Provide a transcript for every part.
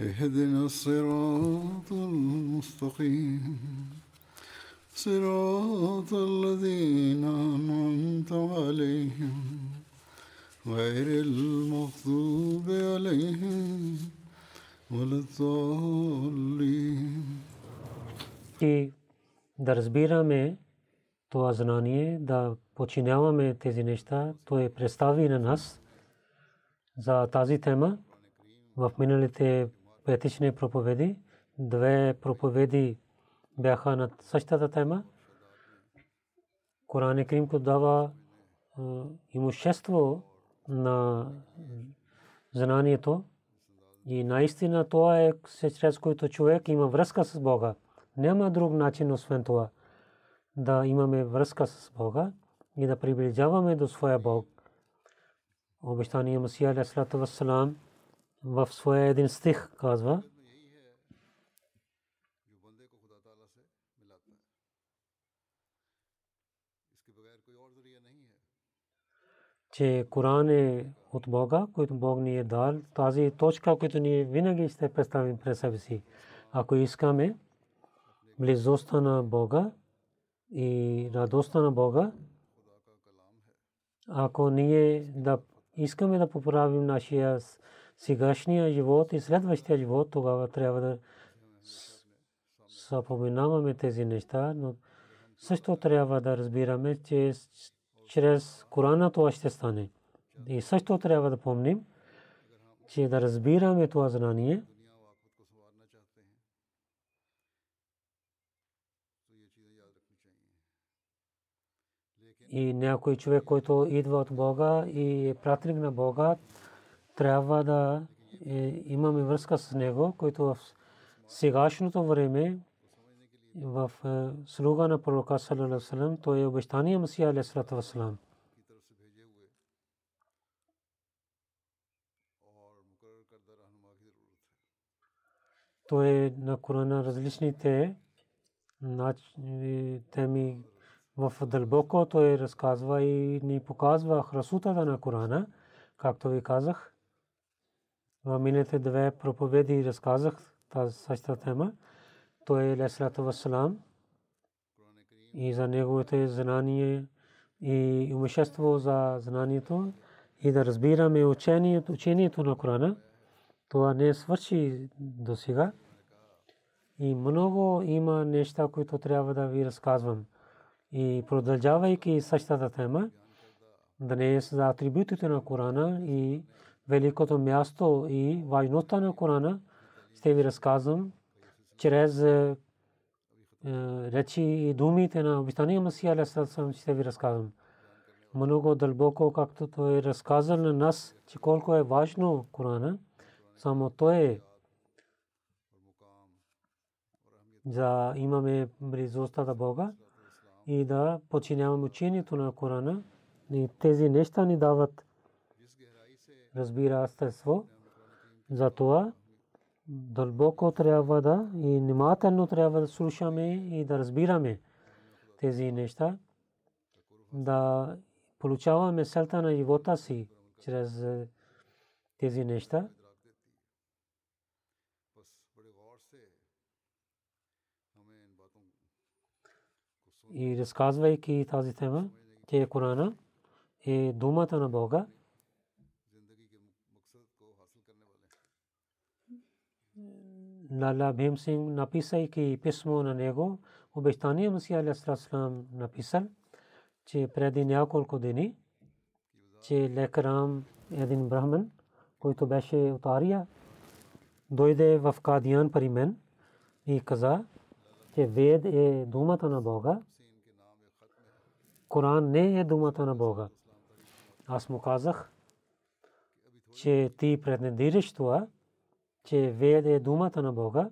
اهدنا الصراط المستقيم صراط الذين أنعمت عليهم غير المغضوب عليهم ولا الضالين И да разбираме това знание, да починяваме тези неща, то е представи на нас за тази тема в миналите петични проповеди. Две проповеди бяха на същата тема. Коран Крим дава имущество на знанието и наистина това е чрез който човек има връзка с Бога. Няма друг начин освен това да имаме връзка с Бога и да приближаваме до своя Бог. Обещания Масия Алейхиссалату Вассалам в своя един стих казва че Коран е от Бога, който Бог ни е дал. Тази точка, която ние винаги ще представим пред себе си. Ако искаме близостта на Бога и радостта на Бога, ако ние да искаме да поправим нашия сегашния живот и следващия живот, тогава трябва да съпоминаваме тези неща, но също трябва да разбираме, че чрез Корана това ще стане. И също трябва да помним, че да разбираме това знание, и някой човек, който идва от Бога и е пратник на Бога, трябва да е, имаме връзка с него, който в сегашното време в е, слуга на пророка саллалаху той е обещания Масия алейхиссалату вассалам. Той е на Корана различните теми в дълбоко той разказва и ни показва храсутата на Корана, както ви казах. Миналите две проповеди разказах тази същата тема. Той е Лесрата Вассалам и за неговото знание и имущество за знанието и да разбираме учението, учението на Корана. Това не свърши до сега. И много има неща, които трябва да ви разказвам. И продължавайки същата тема, днес за атрибутите на Корана и великото място и важността на Корана ще ви разказвам чрез е, речи и думите на обитания Масия Алейхиссалам ще ви разказвам. Много дълбоко, както той е разказал на нас, че колко е важно Корана, само той е за имаме близостта до Бога и да починяваме учението на Корана. И тези неща ни дават разбирателство. Затова дълбоко трябва да и внимателно трябва да слушаме и да разбираме тези неща. Да получаваме селта на живота си чрез тези неща. И разказвайки тази тема, че Корана е думата на Бога, Лала Бхим Синг, написайки писмо на него, обещания Масия Алейхиссалам написал, че преди няколко дни, че лекарам един брахман, който беше от Ария, дойде в Кадиян при мен и каза, че вед е думата на Бога, Коран не е думата на Бога. Аз му казах, че ти претендираш това, че вед е думата на Бога,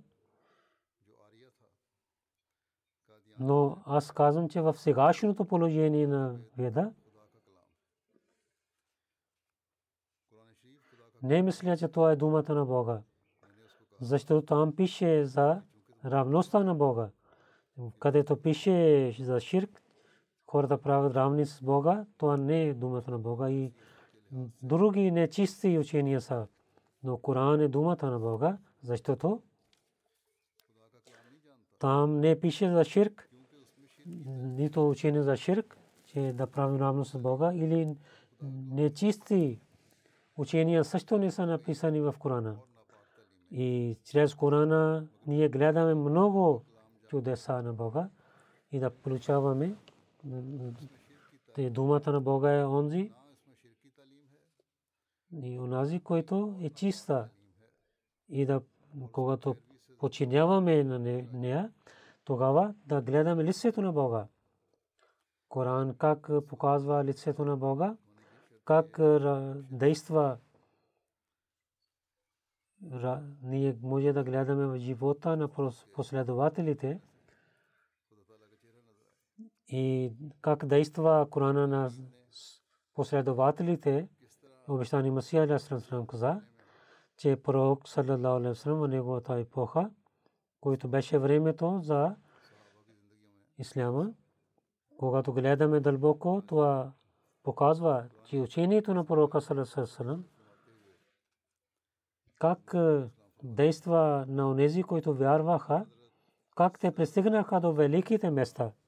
но аз казвам, че в сегашното положение на Веда не мисля, че това е думата на Бога. Защото там пише за равността на Бога. Където пише за ширк, хората правят равни с Бога, това не е думата на Бога и други нечисти учения са. Но Коран е думата на Бога, защото там не пише за ширк, нито учение за ширк, че да правим равно с Бога, или нечисти учения също не са написани в Корана. И чрез Корана ние гледаме много чудеса на Бога и да получаваме думата на Бога е онзи и онази, който е чиста. И да когато починяваме на нея, тогава да гледаме лицето на Бога. Коран как показва лицето на Бога, как действа? Ние може да гледаме в живота на последователите. И как действа Корана на последователите, обещани Масия Алясалам каза, че пророк Салалаху Алейхи в неговата епоха, който беше времето за исляма, когато гледаме дълбоко, това показва, че учението на пророка Салалаху как действа на онези, които вярваха, как те пристигнаха до великите места –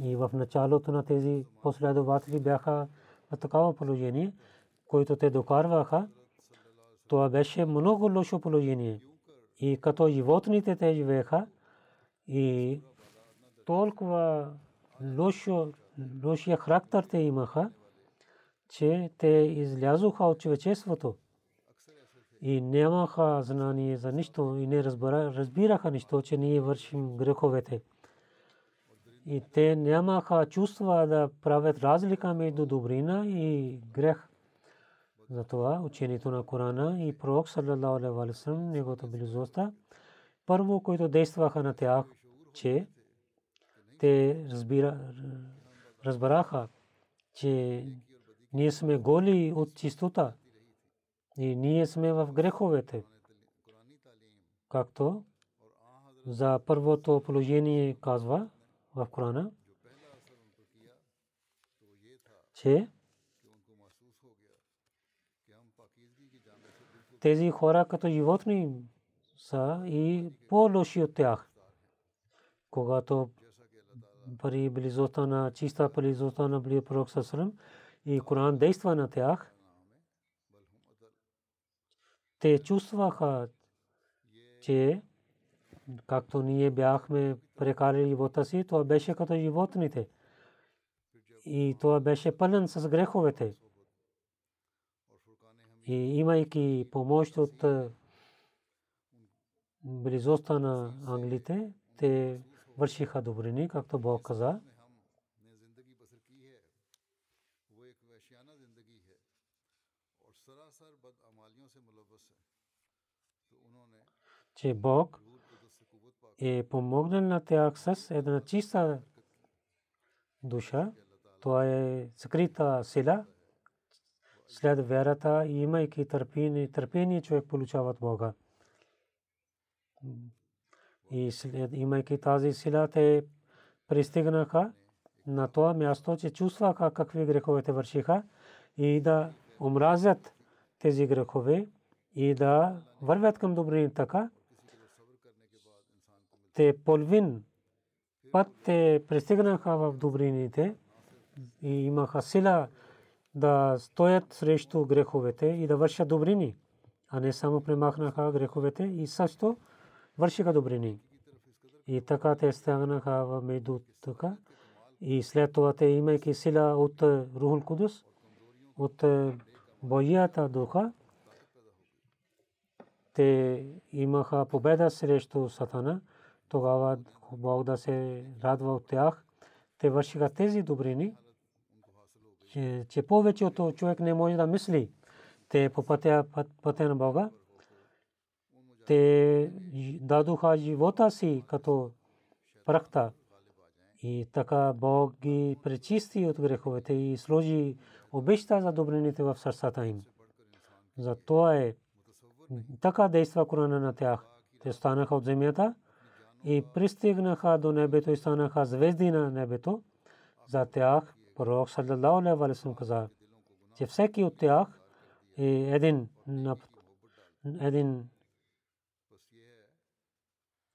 и в началото на тези последователи бяха в такава положение, което те докарваха. Това беше много лошо положение. И като животните те живееха и толкова лошо, лошия характер те имаха, че те излязоха от човечеството и нямаха знание за нищо и не разбираха нищо, че ние вършим греховете и те нямаха чувства да правят разлика между добрина и грех. Затова учението на Корана и пророк саллалаху алейхи ва неговото близостта първо, които действаха на тях, че те разбира, разбраха, че ние сме голи от чистота и ние сме в греховете. Както за първото положение казва, в Корана, че тези хора като животни са и по-лоши от тях. Когато при близостта на чиста близостта на близо пророк Сасрам и Коран действа на тях, те чувстваха, че както ние бяхме прекарали живота си, това беше като животните. И това беше пълен с греховете. И имайки помощ от близостта на англите, те вършиха добрини, както Бог каза. че Бог е помогнал на тях с една чиста душа. Това е скрита сила. След вярата, имайки търпение, търпение човек получава Бога. И след, имайки тази сила, те пристигнаха на това място, че чувстваха какви греховете вършиха и да омразят тези грехове и да вървят към добрини така, те половин път те пристигнаха в добрините и имаха сила да стоят срещу греховете и да вършат добрини. а не само премахнаха греховете и също вършиха добрини. И така те стигнаха между тук. И след това те имайки сила от Рухул Кудус, от Боята духа, те имаха победа срещу Сатана. Тогава Бог да се радва от тях. Те вършиха тези добрини, че, че повечето човек не може да мисли. Те по пътя, пътя на Бога. Те дадоха живота си като прахта. И така Бог ги пречисти от греховете и сложи обеща за добрините в сърцата им. Затова е така действа Корана на тях. Те станаха от земята и пристигнаха до небето и станаха звезди на небето. За тях пророк саллалаху алейхи каза, че всеки от тях е един един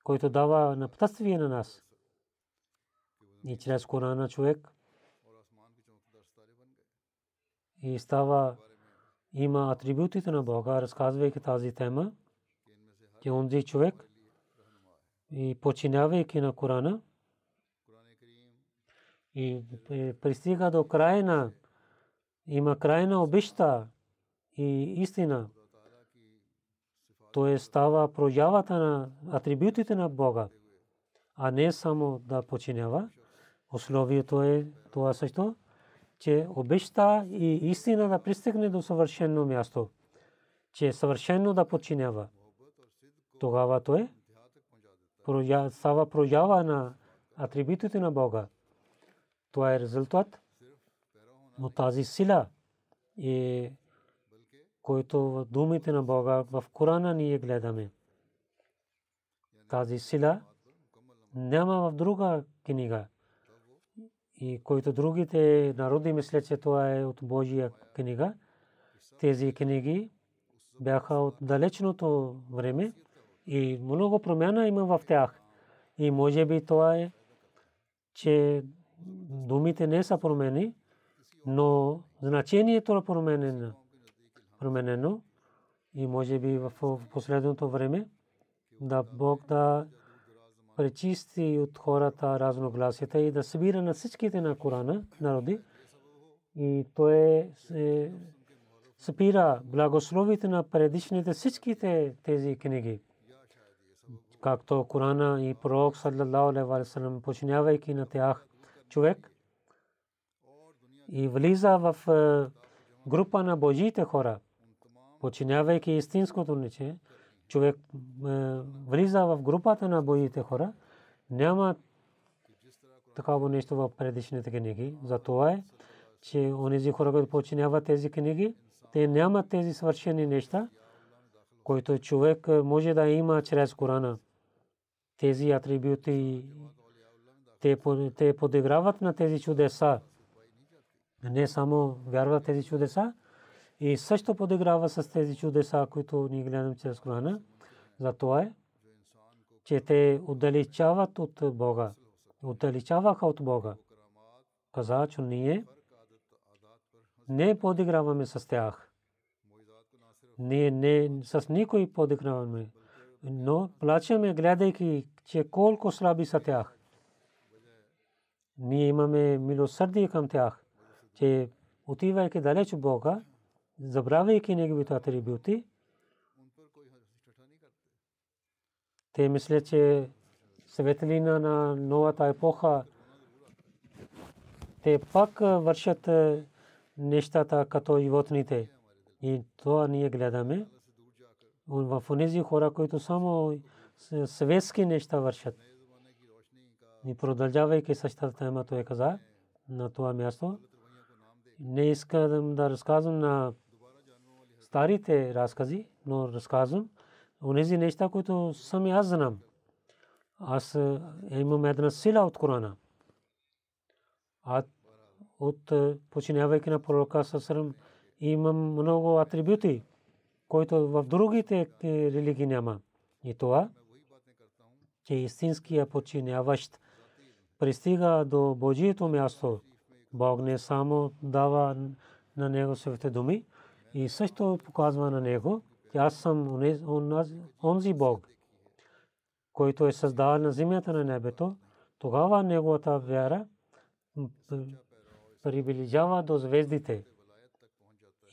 който дава напътствие на нас. И чрез Корана човек и става има атрибутите на Бога, разказвайки тази тема, че онзи човек и починявайки на Корана и пристига до крайна, има крайна обеща и истина. То е става проявата на атрибутите на Бога, а не само да починява. Условието е това също че обеща и истина да пристигне до съвършено място, че съвършено да подчинява. Тогава то е става проява на атрибутите на Бога. Това е резултат. Но тази сила е който в думите на Бога в Корана ние гледаме. Тази сила няма в друга книга и който другите народи мислят, че това е от Божия книга. Тези книги бяха от далечното време и много промяна има в тях. И може би това е, че думите не са промени, но значението е променено. променено. И може би в последното време да Бог да пречисти от хората разногласията и да събира на всичките на Корана народи. И той е събира благословите на предишните всичките тези книги. Както Корана и пророк саллалаху алейхи ва саллям починявайки на тях човек и влиза в група на Божиите хора, починявайки истинското ниче, човек влиза в групата на боите хора, няма такава нещо в предишните книги. Затова е, че онези хора, които починяват тези книги, те нямат тези свършени неща, които човек може да има чрез Корана. Тези атрибути те, подиграват на тези чудеса. Не само вярват тези чудеса, и също подиграва с тези чудеса, които ни гледам чрез Корана. Затова е, че те отдалечават от Бога. Отдалечаваха от Бога. Каза, че ние не подиграваме с тях. Ние не с никой подиграваме. Но плачеме, гледайки, че колко слаби са тях. Ние имаме милосърдие към тях, че отивайки далеч от Бога, забравяйки неговите атрибути, те мислят, че светлина на новата епоха те пак вършат нещата като животните. И това ние гледаме в тези хора, които само светски неща вършат. И продължавайки същата тема, той каза на това място. Не искам да разказвам на старите разкази, но разказвам онези неща, които сами аз знам. Аз е, имам една сила от Корана. А от е, починявайки на пророка Сасарам имам много атрибути, които в другите религии няма. И това, че истинския починяващ пристига до Божието място, Бог не само дава на него своите думи, и също показва на него, че аз съм онзи Бог, който е създал на земята на небето, тогава неговата вяра приближава до звездите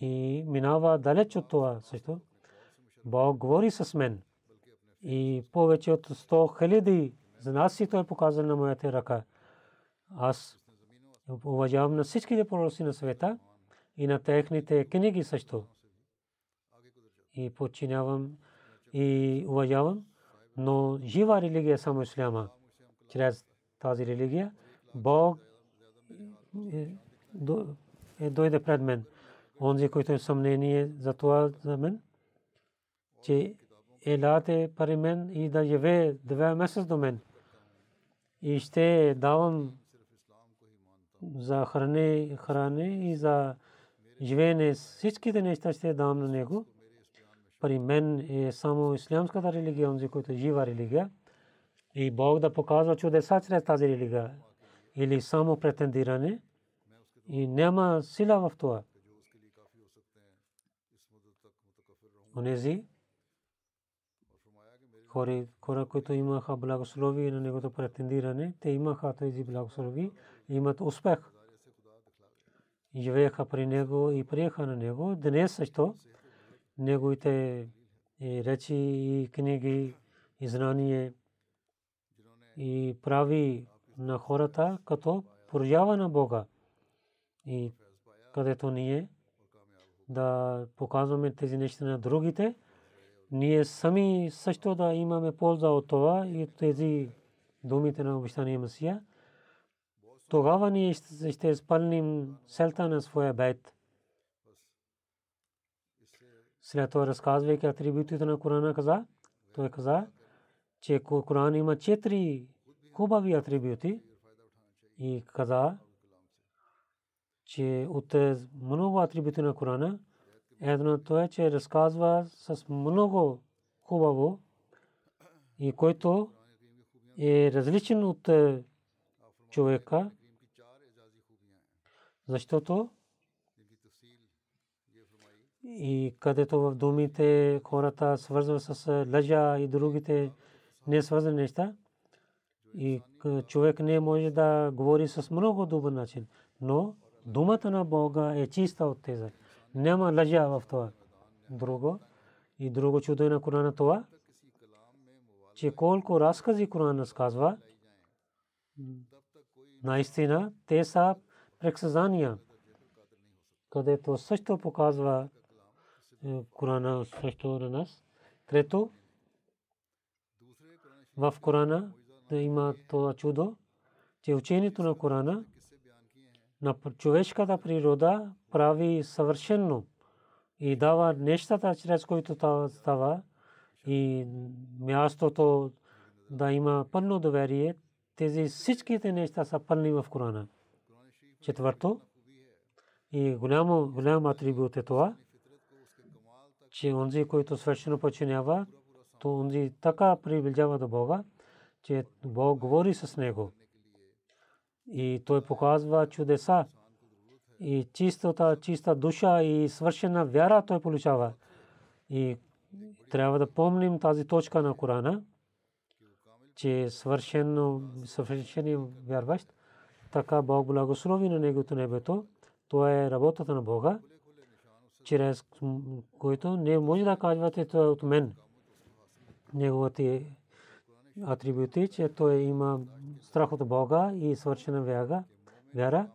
и минава далеч от това също. Бог говори с мен и повече от 100 хиляди знаси той е показал на моята ръка. Аз уважавам на всичките пророци на света и на техните книги също. И подчинявам и уважавам, но жива религия е само исляма. Чрез тази религия Бог е дойде пред мен. Онзи, който е съмнение за това за мен, че елате пари мен и да живее два месеца до мен. И ще давам за хране, хране и за живеене всичките неща ще давам на него. При мен е само ислямската религия, онзи, който е жива религия. И Бог да показва чудеса чрез тази религия. Или само претендиране. И няма сила в това. Онези хора, които имаха благослови на негото претендиране, те имаха тези благослови имат успех. Живееха при него и приеха на него. Днес също неговите речи и книги и знание и прави на хората като проява на Бога. И където ние да показваме тези неща на другите, ние сами също да имаме полза от това и тези думите на обещания Масия. Тогава ние ще изпълним селта на своя бейт. След това разказвайки атрибутите на Корана каза, той каза, че Коран има четири хубави атрибути и каза, че от много атрибути на Корана Едното е, че разказва с много хубаво и който е различен от е, човека, защото и където в думите хората свързват с е, лъжа и другите не свързани неща, и човек не може да говори с много добър начин, но думата на Бога е чиста от тези няма лъжа в това. Друго и друго чудо е на Корана това, че колко разкази Коран разказва, наистина те са прексъзнания, където също показва е, Корана също на нас. Трето, в Корана има това чудо, че учението на Корана на човешката природа прави съвършено и дава нещата, чрез които става и мястото да има пълно доверие. Тези всичките неща са пълни в Корана. Четвърто, и голямо, голям атрибут е това, че онзи, който свършено починява, то онзи така приближава до Бога, че Бог говори с него и той показва чудеса и чистота, чиста душа и свършена вяра той получава. И трябва да помним тази точка на Корана, че свършено, съвършени вярващ, така Бог благослови на негото небето. Това е работата на Бога, чрез който не може да казвате това от мен. Неговите атрибути, че той има страх от Бога и свършена вяра, вяра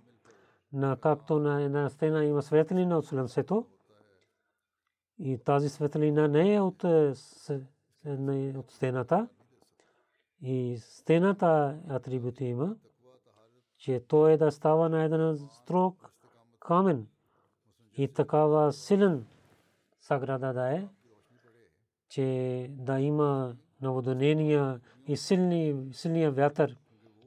на както на една стена има светлина от слънцето и тази светлина не е от, е, не е от стената и стената атрибути има, че той е да става на един строк камен и такава силен саграда да е, че да има наводнения и силни, силния вятър.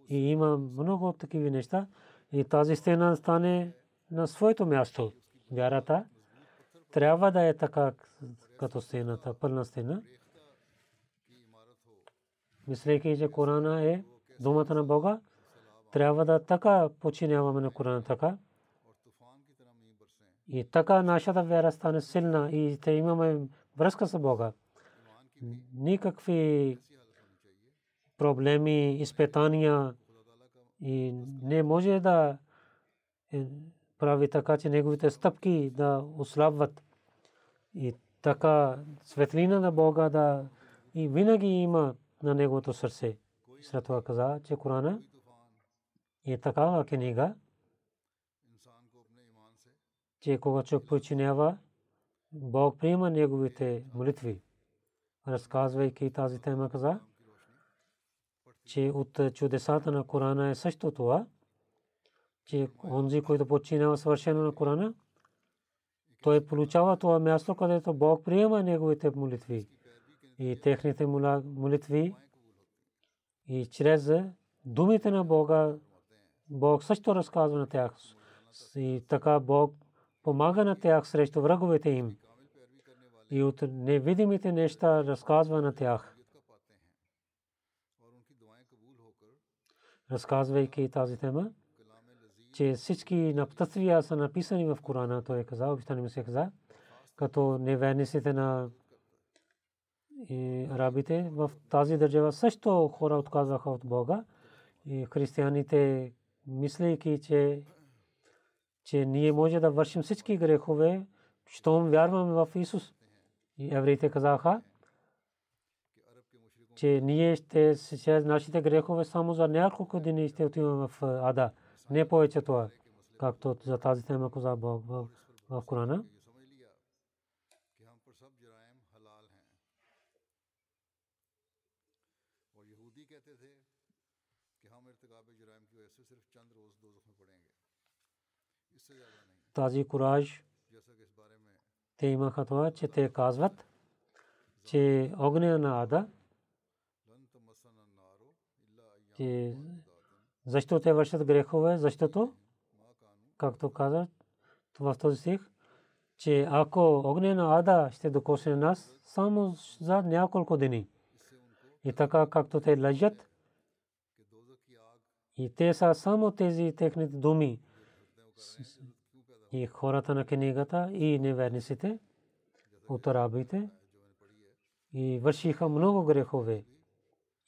И има много такива неща. И тази стена стане на своето място. Вярата трябва да е така като стената, пълна стена. Мислейки, че Корана е думата на Бога, трябва да така починяваме на Корана така. И така нашата вяра стане силна и те имаме връзка с Бога. Никакви проблеми, изпитания и не може да е, прави така, че неговите стъпки да ослабват и така светлина на Бога да и винаги има на неговото сърце. След това каза, че Корана е такава книга, че кога човек починява, Бог приема неговите молитви. Разказвайки тази тема каза, че от чудесата на Корана е също това, че онзи, който починава съвършено на Корана, той получава това място, където Бог приема неговите молитви и техните молитви. И чрез думите на Бога Бог също разказва на тях. И така Бог помага на тях срещу враговете им и от невидимите неща разказва на тях. Разказвайки тази тема, че всички напътствия са написани в Корана, той е казал, обещани му се каза, като неверниците на арабите в тази държава също хора отказваха от Бога и християните мислейки, че че ние може да вършим всички грехове, щом вярваме в Исус. И евреите казаха, че ние ще се нашите грехове само за няколко дни ще отиваме в Ада. Не повече това, както за тази тема каза Бог в Корана. тази кураж те имаха това, че те казват, че огня на Ада, че защо те вършат грехове, защото, както казах в този стих, че ако огня на Ада ще докосне нас само за няколко дни, и така както те лъжат, и те са само тези техните думи, и хората на книгата и неверниците от арабите и вършиха много грехове.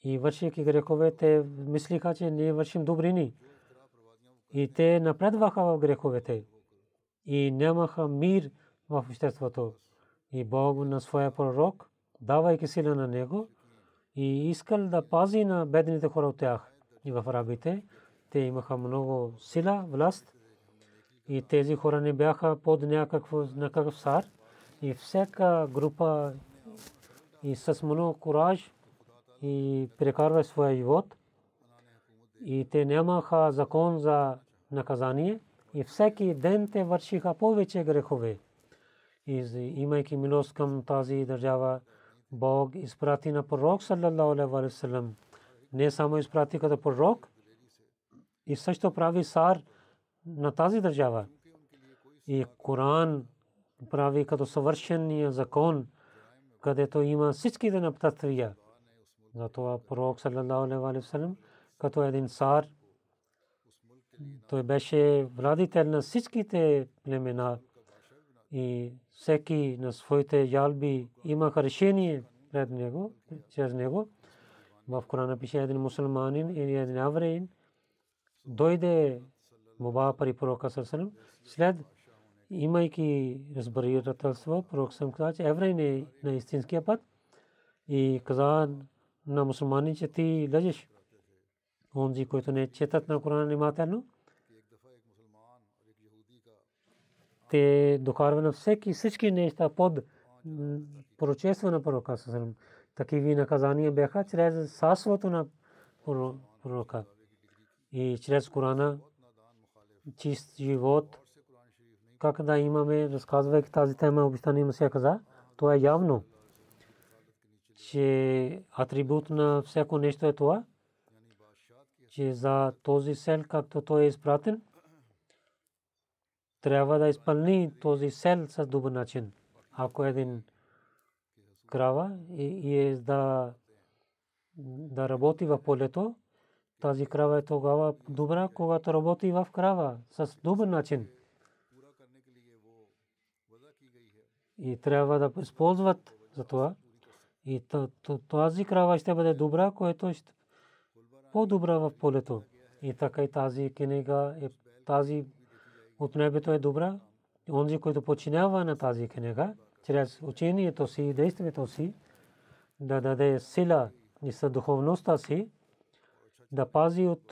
И вършики грехове, те мислиха, че ние вършим добрини. И те напредваха в греховете. И нямаха мир в обществото. И Бог на своя пророк, давайки сила на него, и искал да пази на бедните хора от тях. И в арабите те имаха много сила, власт и тези хора не бяха под някакво, някакъв сар и всяка група и с много кураж и прекарва своя живот и те нямаха закон за наказание и всеки ден те вършиха повече грехове. И имайки милост към тази държава, Бог изпрати на пророк саллаллаху алейхи. Не само изпрати като пророк, и също прави сар на тази държава. И Коран прави като съвършения закон, където има всичките напътствия. Затова пророк саллаллаху алейхи салам като един цар той беше владител на всичките племена и всеки на своите ялби имаха решение пред него, чрез него. В Корана пише един мусулманин или един авреин дойде моба при пророка Сърсалам. След имайки разбирателство, пророк съм каза, че еврей не е на истинския път и каза на мусулмани, че ти лъжеш. Онзи, които не четат на Корана внимателно, те докарва на всеки всички неща под пророчество на пророка Сърсалам. Такиви наказания бяха чрез сасвото на пророка и чрез Корана чист живот, как да имаме, разказвайки тази тема, обещани се каза, то е явно, че атрибут на всяко нещо е това, че за този сел, както той е изпратен, трябва да изпълни този сел с добър начин. Ако един крава и е да, да работи в полето, тази крава е тогава добра, когато работи в крава с добър начин. и трябва да използват за това. И тази крава ще бъде добра, което ще по-добра в полето. И така и тази книга е тази от небето е добра. Онзи, който починява на тази книга, чрез учението си и действието си, да даде сила и съдуховността си, да пази от,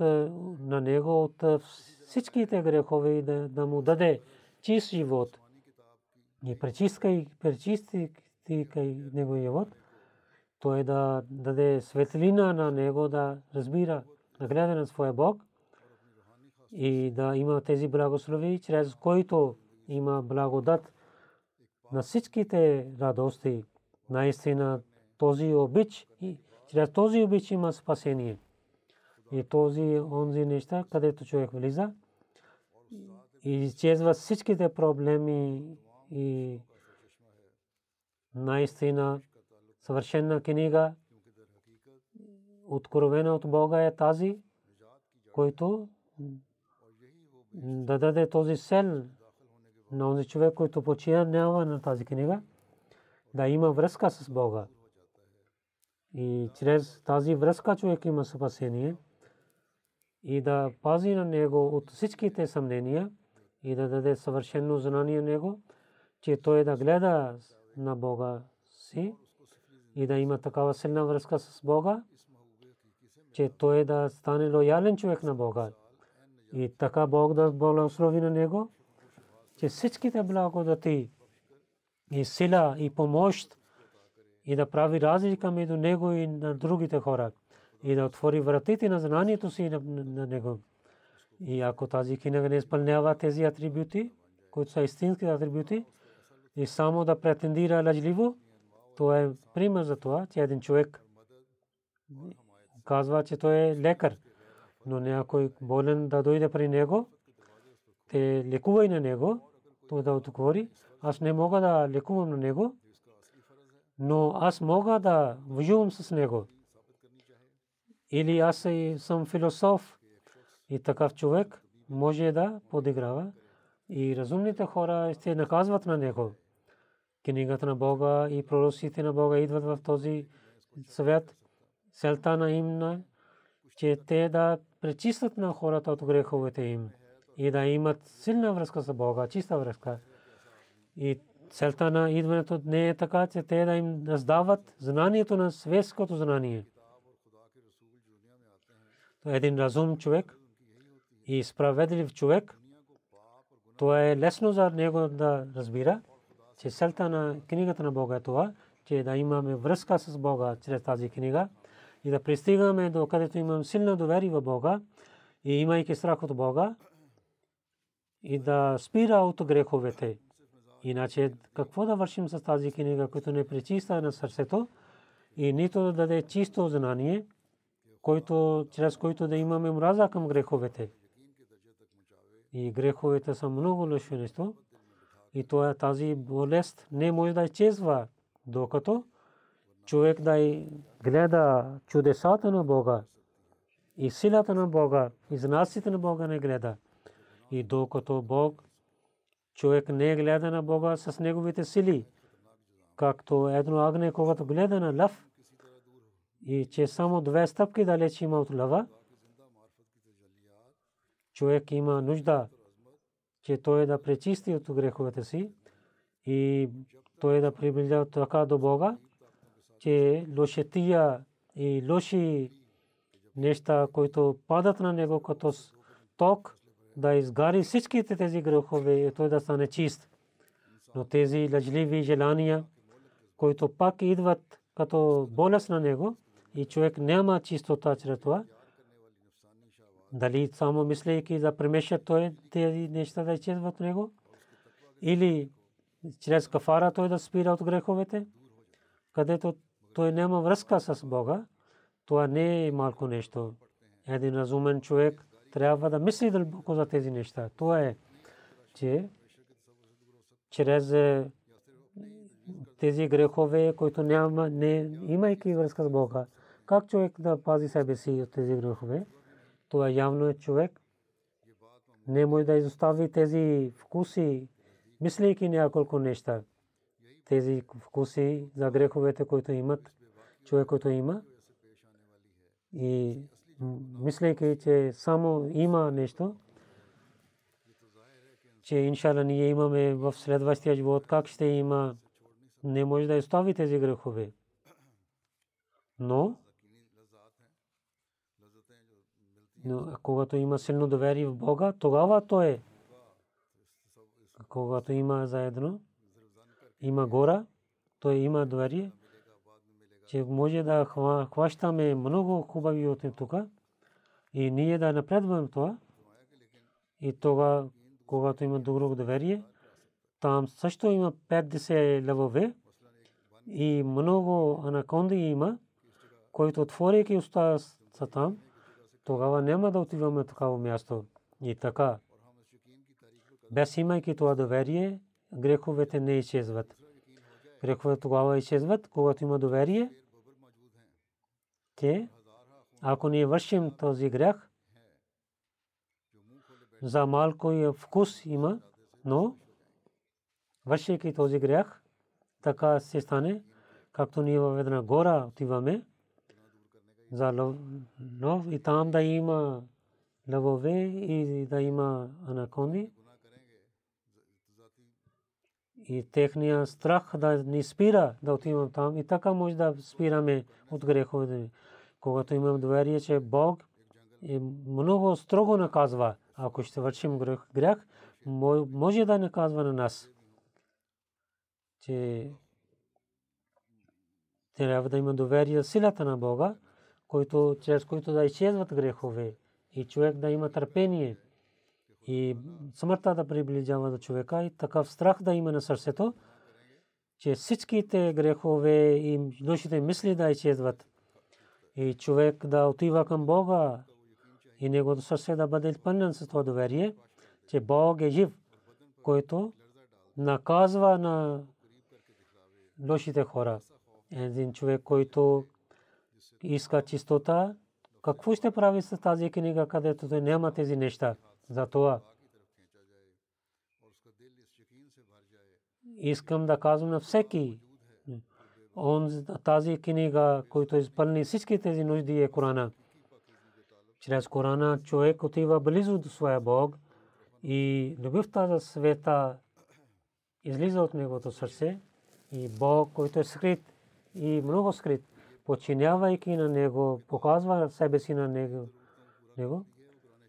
на него от всичките грехове и да, да му даде чист живот. И пречистка и пречисти него живот, той да даде светлина на него да разбира, да гледа на своя Бог и да има тези благослови, чрез който има благодат на всичките радости. Наистина този обич чрез този обич има спасение. И този онзи неща, където човек влиза и изчезва всичките проблеми и наистина съвършена книга, откровена от Бога е тази, който да даде този сел на онзи човек, който починява на тази книга, да има връзка с Бога. И чрез тази връзка човек има спасение и да пази на него от всичките съмнения и да даде съвършено знание на него, че той да гледа на Бога си и да има такава силна връзка с Бога, че той да стане лоялен човек на Бога. И така Бог да благослови на него, че всичките благодати и сила и помощ и да прави разлика между него и на другите хора и да отвори вратите на знанието си на него. И ако тази книга не изпълнява тези атрибути, които са истински атрибути, и само да претендира лъжливо, то е пример за това, че един човек казва, че той е лекар, но някой болен да дойде при него, те лекува и на него, той да отговори, аз не мога да лекувам на него, но аз мога да воювам с него. Или аз съм философ и такъв човек може да подиграва и разумните хора ще наказват на него книгата на Бога и пророците на Бога идват в този свят. Селта на им на, че те да пречистят на хората от греховете им и да имат силна връзка с Бога, чиста връзка. И целта на идването не е така, че те да им раздават знанието на светското знание. Един разум човек и справедлив човек, то е лесно за него да разбира че целта на книгата на Бога е това, че да имаме връзка с Бога чрез тази книга и да пристигаме до където имам силно доверие в Бога и имайки страх от Бога и да спира от греховете. Иначе какво да вършим с тази книга, която не пречиста на сърцето и нито да даде чисто знание, който, чрез който да имаме мраза към греховете. И греховете са много лошо нещо и това тази болест не може да изчезва, докато човек да гледа чудесата на Бога и силата на Бога и знаците на Бога не гледа. И докато Бог, човек не гледа на Бога с неговите сили, както едно агне, когато гледа на лъв, и че само две стъпки далеч има от лъва, човек има нужда че той да пречисти от греховете си и той да приближава така до Бога, че лошетия и лоши неща, които падат на него като ток, да изгари всичките тези грехове и той да стане чист. Но тези лъжливи желания, които пак идват като болест на него и човек няма чистота чрез това, дали само мислейки да премешат той тези неща да изчезват него или чрез кафара той да спира от греховете, където той няма връзка с Бога, това не е малко нещо. Един разумен човек трябва да мисли дълбоко за тези неща. Това е, че чрез е, тези грехове, които няма, не имайки връзка с Бога, как човек да пази себе си от тези грехове? това явно е човек. Не може да изостави тези вкуси, мислейки няколко неща. тези вкуси за греховете, които имат, човек, който има. И мислейки, че само има нещо, че иншалла ние имаме в следващия живот, как ще има, не може да остави тези грехове. Но, но когато има силно доверие в Бога, тогава то е. Когато има заедно, има гора, то има доверие, че може да хващаме много хубави от тук и ние да напредваме това. И тогава, когато има добро доверие, там също има 50 левове и много анаконди има, който отворяйки уста са там, тогава няма да отиваме такава място. И така, без имайки това доверие, греховете не изчезват. Греховете тогава изчезват, когато има доверие. Те, ако ние вършим този грех, за малко вкус има, но вършейки този грех, така се стане, както ние в една гора отиваме, за лов и там да има лъвове и да има анаконди и техния страх да ни спира да отивам там и така може да спираме от греховете. Когато имам доверие, че Бог е много строго наказва, ако ще вършим грех, може да наказва на нас. Че трябва да има доверие силата на Бога, който, чрез който да изчезват грехове и човек да има търпение и смъртта да приближава до човека и такъв страх да има на сърцето, че всичките грехове и душите мисли да изчезват и човек да отива към Бога и неговото сърце да бъде изпълнен с това доверие, че Бог е жив, който наказва на лошите хора. Един човек, който иска чистота, какво ще прави с тази книга, където той няма тези неща? Затова искам да казвам на всеки, он, тази книга, който изпълни всички тези нужди е Корана. Чрез Корана човек отива близо до своя Бог и любовта за света излиза от неговото сърце и Бог, който е скрит и много скрит, подчинявайки на него, показва себе си на него. него.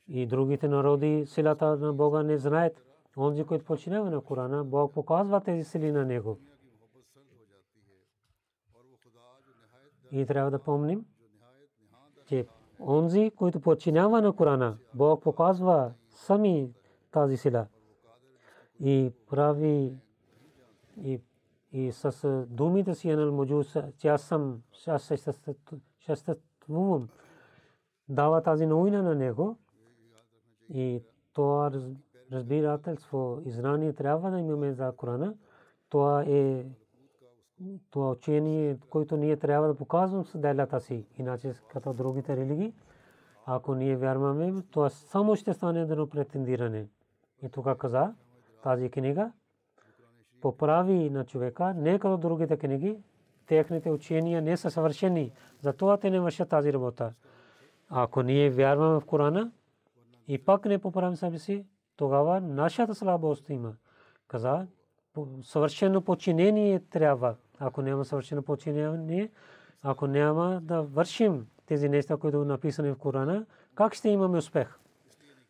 И другите народи силата на Бога не знаят. Онзи, който подчинява на Корана, Бог показва тези сили на него. И трябва да помним, че онзи, който подчинява на Корана, Бог показва сами тази сила. И прави и и с думите си енал муджус, че аз съм, аз съществувам, дава тази новина на него и това разбирателство и знание трябва да имаме за Корана. Това е това учение, което ние трябва да показваме с делята си, иначе като другите религии. Ако ние вярваме, това само ще стане едно претендиране. И тук каза тази книга, поправи на човека, не като другите книги, техните учения не са съвършени. Затова те не вършат тази работа. Ако ние вярваме в Корана и пак не поправим себе си, тогава нашата слабост има. Каза, съвършено подчинение трябва. Ако няма съвършено подчинение, ако няма да вършим тези неща, които са написани в Корана, как ще имаме успех?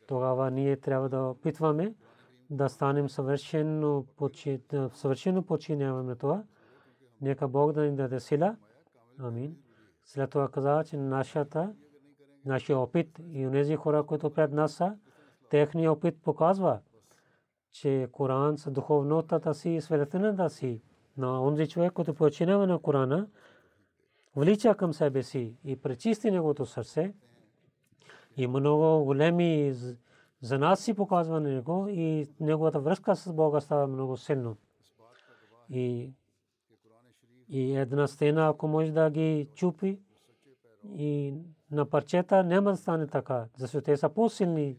Тогава ние трябва да опитваме да станем съвършено съвършено подчиняваме на това. Нека Бог да ни даде сила. Амин. След това каза, че нашата, нашия опит и тези хора, които пред нас са, техният опит показва, че Коран с духовността си и светлината си на онзи човек, който починава на Корана, влича към себе си и пречисти неговото сърце и много големи за нас си показва него и неговата връзка с Бога става много силно. И, и една стена, ако може да ги чупи, и на парчета няма да стане така, защото те са по-силни.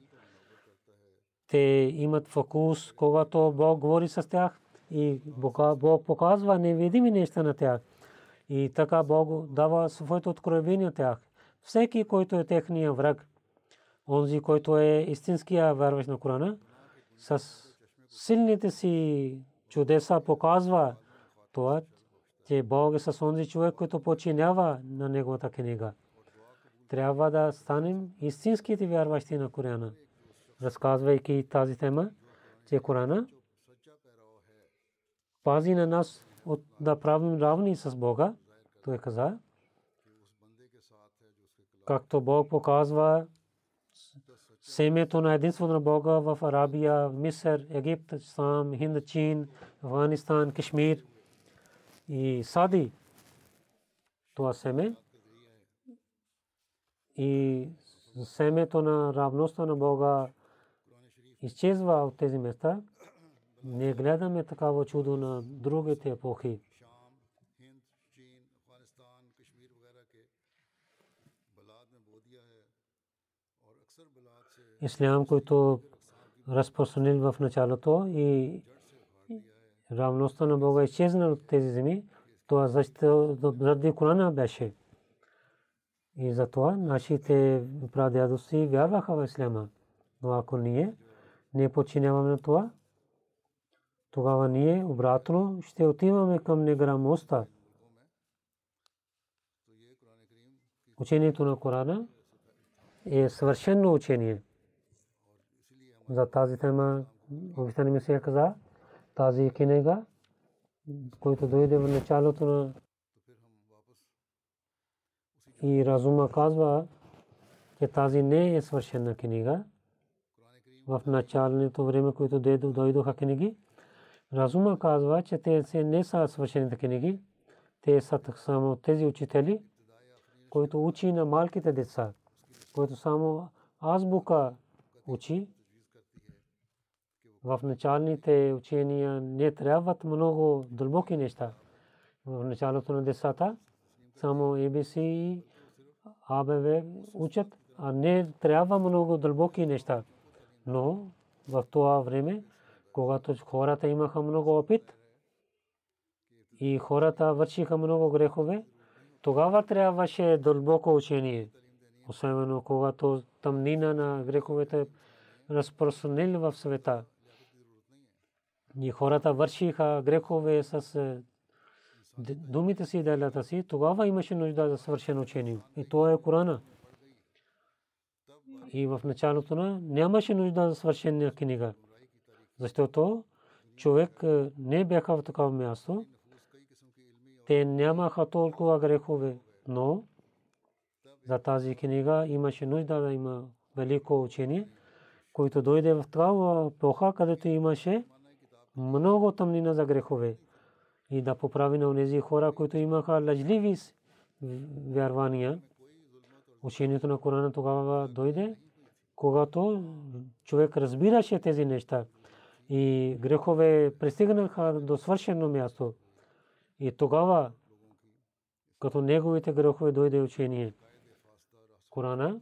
Те имат фокус, когато Бог говори с тях, и Бог показва невидими неща на тях. И така Бог дава своето откровение от тях. Всеки, който е техния враг, онзи, който е истинския вярващ на Корана, с силните си чудеса показва това, че Бог е с онзи човек, който починява на неговата книга. Трябва да станем истинските вярващи на Корана. Разказвайки тази тема, че Корана пази на нас от да правим равни с Бога, той каза, както Бог показва семето на единството на Бога в Арабия, Мисър, Египет, Сам, Хинд, Чин, Афганистан, Кашмир и Сади. Това семе и семето на равността на Бога изчезва от тези места. Не гледаме такава чудо на другите епохи. Ислям, който разпространил в началото и равността на Бога изчезна от тези земи, това заради Корана беше. И затова нашите прадядоци вярваха в исляма. Но ако ние не починяваме на това, тогава ние обратно ще отиваме към неграмостта. Учението на Корана е съвършено учение за тази тема ми се каза тази книга, който дойде в началото на и разума казва, че тази не е свършена книга. В началното време, което дойдоха книги, разума казва, че те не са свършените книги. Те са само тези учители, които учи на малките деца, които само азбука учи в началните учения не трябват много дълбоки неща. В началото на децата само ABC и АБВ учат, а не трябва много дълбоки неща. Но в това време, когато хората имаха много опит и хората вършиха много грехове, тогава трябваше дълбоко учение. Особено когато тъмнина на греховете разпространили в света и хората вършиха грехове с е, думите си и делата си, тогава имаше нужда за свършено учение. И това е Корана. И в началото на нямаше нужда за свършена книга. Защото човек е, не бяха в такава място. Те нямаха толкова грехове, но за тази книга имаше нужда да има велико учение, който дойде в това епоха, където имаше много тъмнина за грехове и да поправи на тези хора, които имаха лъжливи вярвания. Учението на Корана тогава дойде, когато човек разбираше тези неща и грехове пристигнаха до свършено място. И тогава, като неговите грехове дойде учение, Корана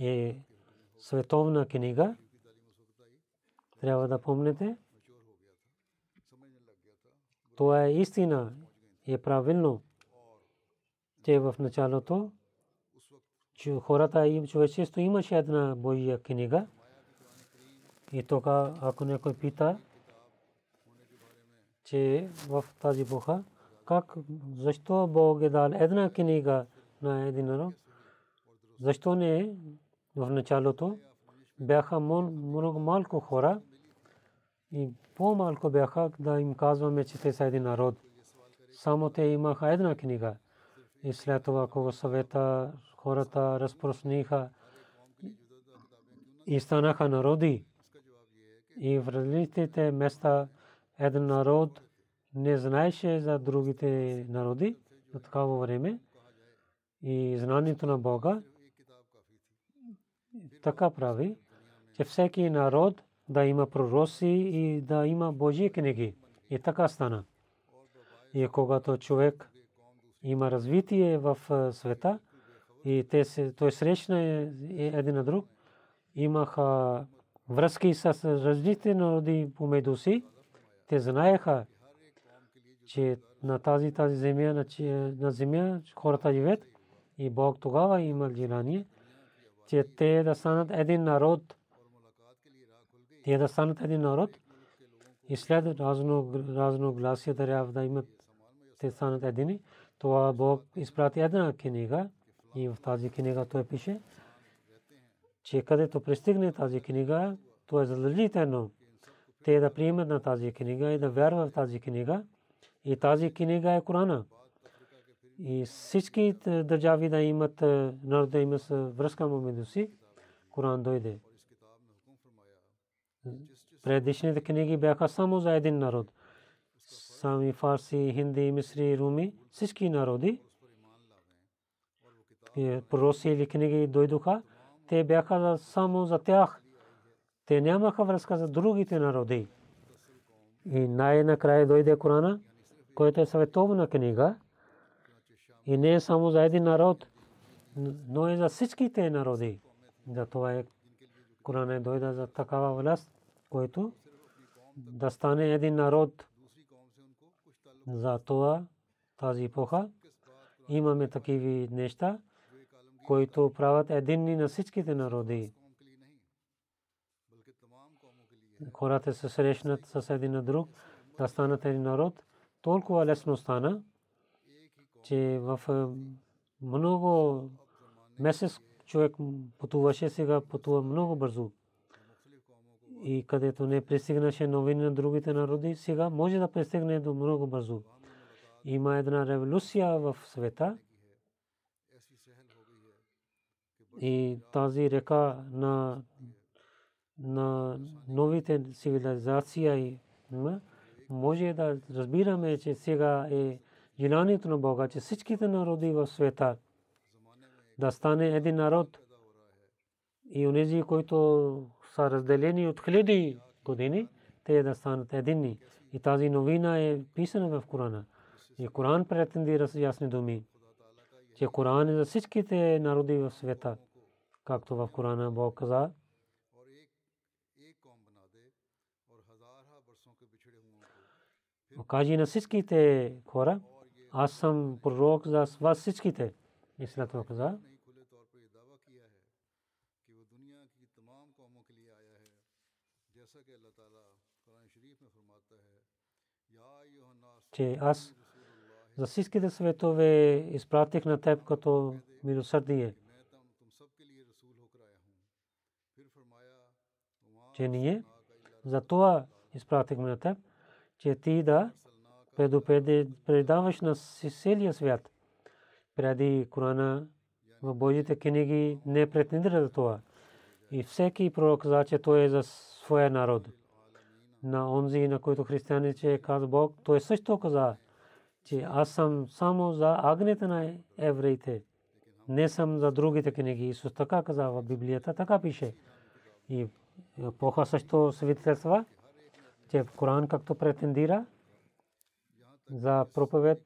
е световна книга, трябва да помните. Това е истина. И е правилно, че в началото хората и човечество имаше една Божия книга. И тока, ако някой пита, че в тази Бога, как, защо Бог е дал една книга на един народ, защо не? В началото бяха много малко хора, и по-малко бяха да им казваме, че те са един народ. Само те имаха една книга. И след това, кога съвета хората разпространиха и станаха народи. И в различните места един народ не знаеше за другите народи в такава време. И знанието на Бога така прави, че всеки народ да има пророци и да има Божии книги. И така стана. И когато човек има развитие в света и те се, той срещна един на друг, имаха връзки с различни народи помежду си те знаеха, че на тази тази земя, на, на земя хората живеят и Бог тогава има желание, че те да станат един народ, те да станат един народ и след разно, разногласие трябва да имат те станат едини. Това Бог изпрати една книга и в тази книга той пише, че където пристигне тази книга, то е задължително те да приемат на тази книга и да вярват в тази книга. И тази книга е Корана. И всички държави да имат, народ да имат връзка помежду си, Коран дойде. Предишните книги бяха само за един народ. Сами фарси, хинди, мисри, руми, всички народи. Пророси или книги дойдоха, те бяха само за тях. Те нямаха връзка за другите народи. И най-накрая дойде Корана, който е световна книга. И не е само за един народ, но и за всичките народи. За това е Коран е дойда за такава власт, който да стане един народ. За това тази епоха имаме такива неща, които правят единни на всичките народи. Хората се срещнат с един на друг, да станат един народ. Толкова лесно стана, че в много месец човек пътуваше, сега пътува много бързо. И където не пристигнаше новини на другите народи, сега може да пристигне до много бързо. Има една революция в света. И тази река на на новите цивилизации може да разбираме, че сега е желанието на Бога, че всичките народи в света да стане един народ и онези, които са разделени от хиляди години, те да станат единни. И тази новина е писана в Корана. И Коран претендира с ясни думи, че Коран е за всичките народи в света. Както в Корана Бог каза, Кажи на всичките хора, аз съм пророк за вас всичките. Това каза, че аз за всичките светове изпратих на теб като милосърдие. Че ние за това изпратихме на теб, че ти да предаваш на целия свят. Преди Корана в Божите книги не претендира за това. И всеки пророк каза, че той е за своя народ. На онзи, на който християните каза Бог, той също каза, че аз съм само за агнете на евреите. Не съм за другите книги. Исус така каза в Библията, така пише. И епоха също свидетелства, че Коран както претендира за проповед,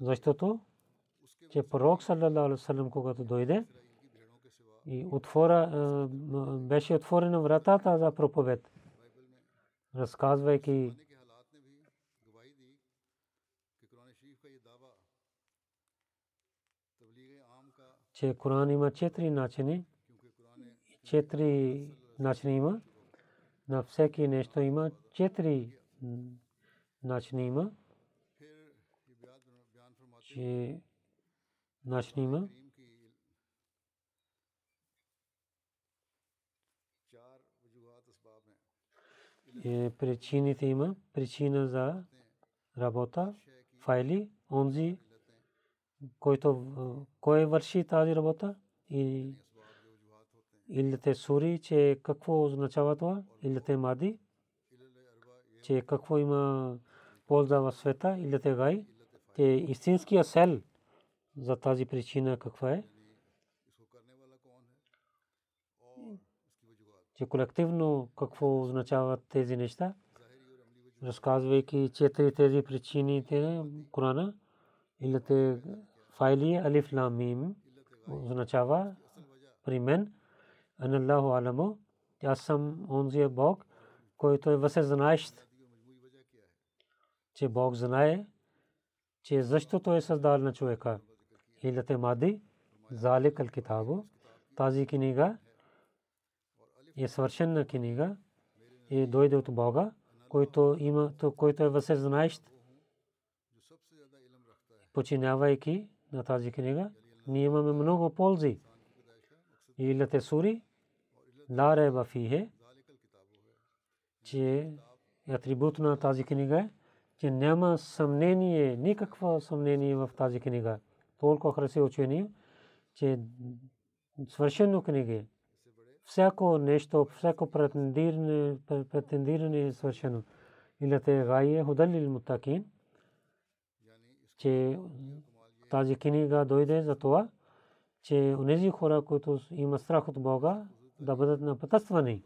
защото че пророк саллалаху алейхи вассалам когато дойде и отвора беше отворена вратата за проповед разказвайки че Коран има четири начини четири начини има. На всеки нещо има четири начини има, че има. Е, причините има, причина за работа, файли, онзи, който кой върши тази работа и Илите сури, че какво означава това? Илите мади, че какво има полза в света, илите гай, че истинския сел за тази причина каква е? Че колективно какво означават тези неща? Разказвайки четири тези причини на Корана, илите файли алиф ламим означава при мен – Аналлаху аламу, аз съм онзия Бог, който е възсезнаещ че Бог знае, че защо той е създал на човека. Илате мади, залик ал китабо, тази книга е свършена книга и дойде от Бога, който има, който е възсезнаещ, починявайки на тази книга, ние имаме много ползи. Илате сури, ла в фихе, че атрибут на тази книга е, че няма съмнение, никакво съмнение в тази книга. Толкова хареса учение, че свършено книга е. Всяко нещо, всяко претендиране, претендиране е свършено. Илате гайе худалил мутакин, че тази книга дойде за това, че онези хора, които имат страх от Бога, да бъдат напътствани.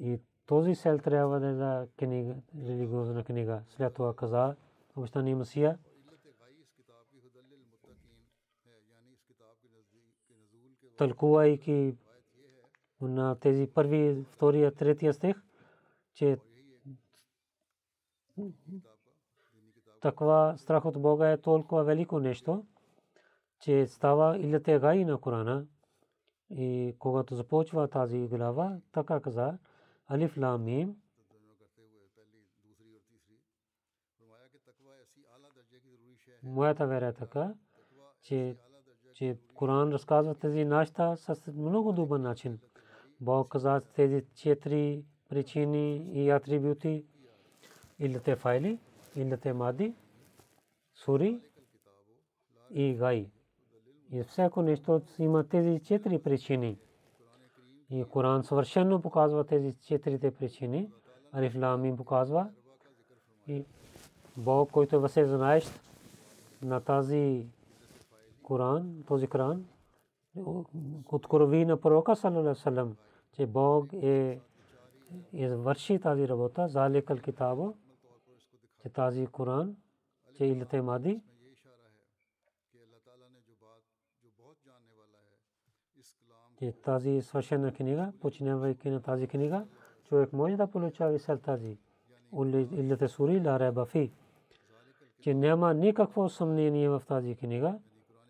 И този сел трябва да е за книга, религиозна книга. След това каза обещани Масия, тълкувайки на тези първи, втория, третия стих, че такова страх от Бога е толкова велико нещо, че става илите гаи на Корана. И когато започва тази глава, така каза, Алиф Лам Мим, моята вера е така, че, че Коран разказва тези неща с много добър начин. Бог каза тези четири причини и атрибути, илите файли, илите мади, сури и гай. И всяко нещо има тези четири причини. И Коран съвършено показва тези четирите причини. Алиф Лам им показва. И Бог, който е въсе знаещ на тази Коран, този Коран, открови на пророка саллалаху салам, че Бог е извърши тази работа, заликал китабо, че тази Коран, че илте мади, че тази свършена книга, починявайки на тази книга, човек може да получава и след тази. Illete сури ла реба фи. Че няма никакво съмнение в тази книга.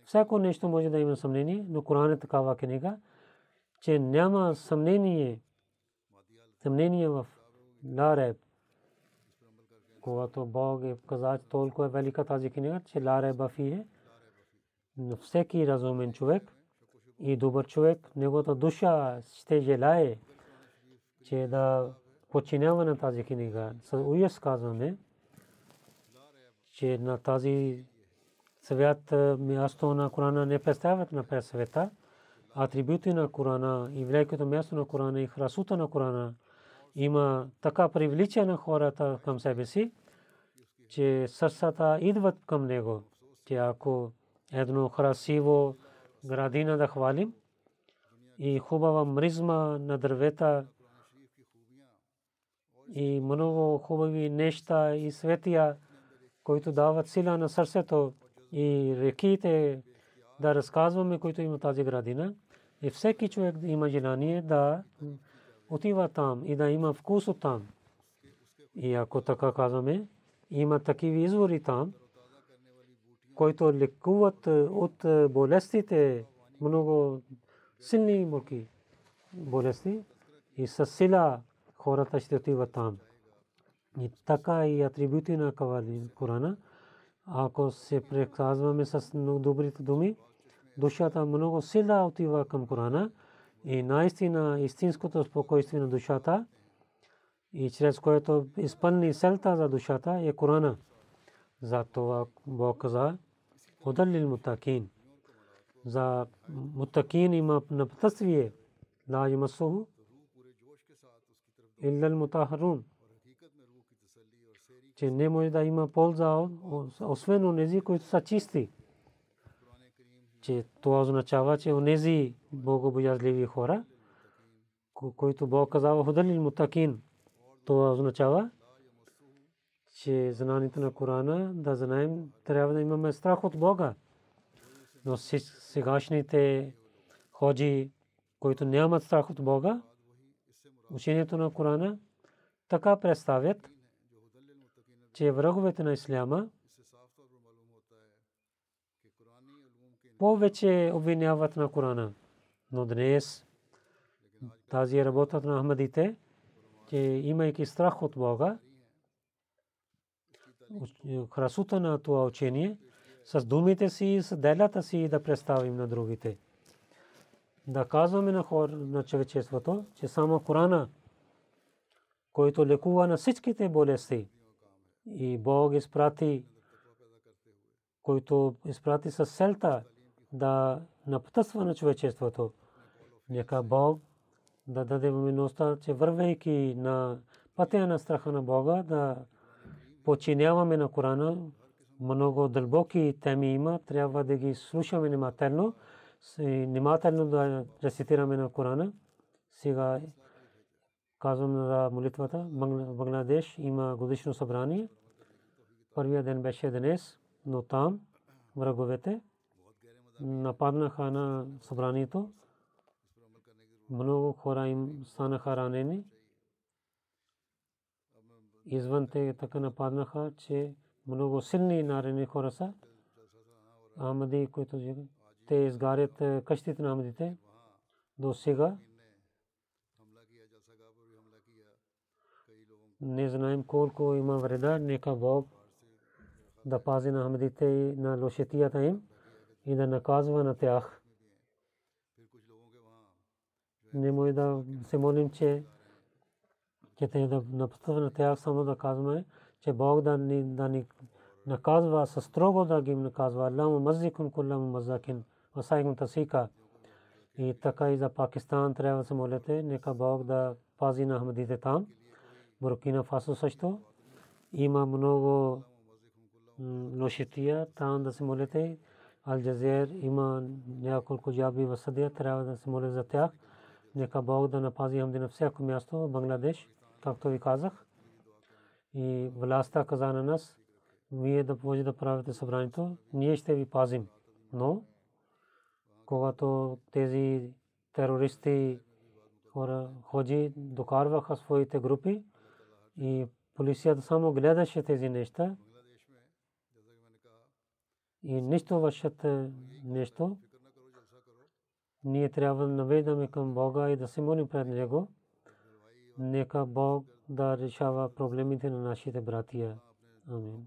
Всяко нещо може да има съмнение, но Коран е такава книга, че няма съмнение, съмнение в ла реб. Когато Бог е казал, че толкова е велика тази книга, че ла реба фи е, но всеки разумен човек и добър човек, неговата душа ще желае, че да починява на тази книга. С уяс казваме, че на тази свят място на Корана не представят на света. Атрибути на Корана и великото място на Корана и храсута на Корана има така привлича на хората към себе си, че сърцата идват към него. Че ако едно красиво градина да хвалим и хубава мризма на дървета и много хубави неща и светия, които дават сила на сърцето и реките да разказваме, които има тази градина. И всеки човек има желание да отива там и да има вкус от там. И ако така казваме, има такива извори там, които лекуват от болестите, много силни муки болести и със сила хората ще отиват там. И така и атрибути на Кавали Корана. Ако се преказваме с добрите думи, душата много сила отива към Корана и наистина истинското спокойствие на душата и чрез което изпълни селта за душата е Корана. Затова Бог каза, Удалил мутакин. За мутакин има напътствие. Ла ямасуху иллал мутахарун. Че не може да има полза, освен онези, които са чисти. Че това означава, че онези богобоязливи хора, които Бог казава худалил мутакин, това означава, че знанието на Корана, да знаем, трябва да имаме страх от Бога. Но сегашните ходжи, които нямат страх от Бога, учението на Корана така представят, че враговете на исляма повече обвиняват на Корана. Но днес тази е работата на Ахмадите, че имайки страх от Бога, красота на това учение, с думите си, с делята си да представим на другите. Да казваме на хор, на човечеството, че само Корана, който лекува на всичките болести, и Бог изпрати, който изпрати с селта да напътства на човечеството. Нека Бог да даде моментността, че вървейки на пътя на страха на Бога, да починяваме на Корана. Много дълбоки теми има, трябва да ги слушаме внимателно, внимателно да рецитираме на Корана. Сега казвам за молитвата. Бангладеш има годишно събрание. Първия ден беше днес, но там враговете нападнаха на събранието. Много хора им станаха ранени. Извън те така нападнаха, че много силни нарени хора са. Амади, които те изгарят къщите на Амадите до сега. Не знаем колко има вреда. Нека Бог да пази на Амадите и на лошетията им и да наказва на тях. Не може да се молим, че че те да напътуват на тях само да казваме, че Бог да ни, да ни наказва, със строго да ги наказва. Аллаху мазикун кулламу мазакин, васайкун тасика. И така и за Пакистан трябва да се молите, нека Бог да пази на Ахмадите там. Буркина Фасо също. Има много лошития там да се молите. Алджазир има няколко джаби в съдия, трябва да се моля за тях. Нека Бог да напази Хамди на всяко място в Бангладеш, както ви казах. И властта каза на нас, вие да може да правите събранието, ние ще ви пазим. Но, когато тези терористи хора ходи, докарваха своите групи и полицията само гледаше тези неща, и нищо вършат нещо, ние трябва да наведаме към Бога и да се молим пред Него. Нека Бог да решава проблемите на нашите братия. Амин.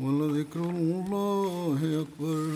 ولذكر الله أكبر.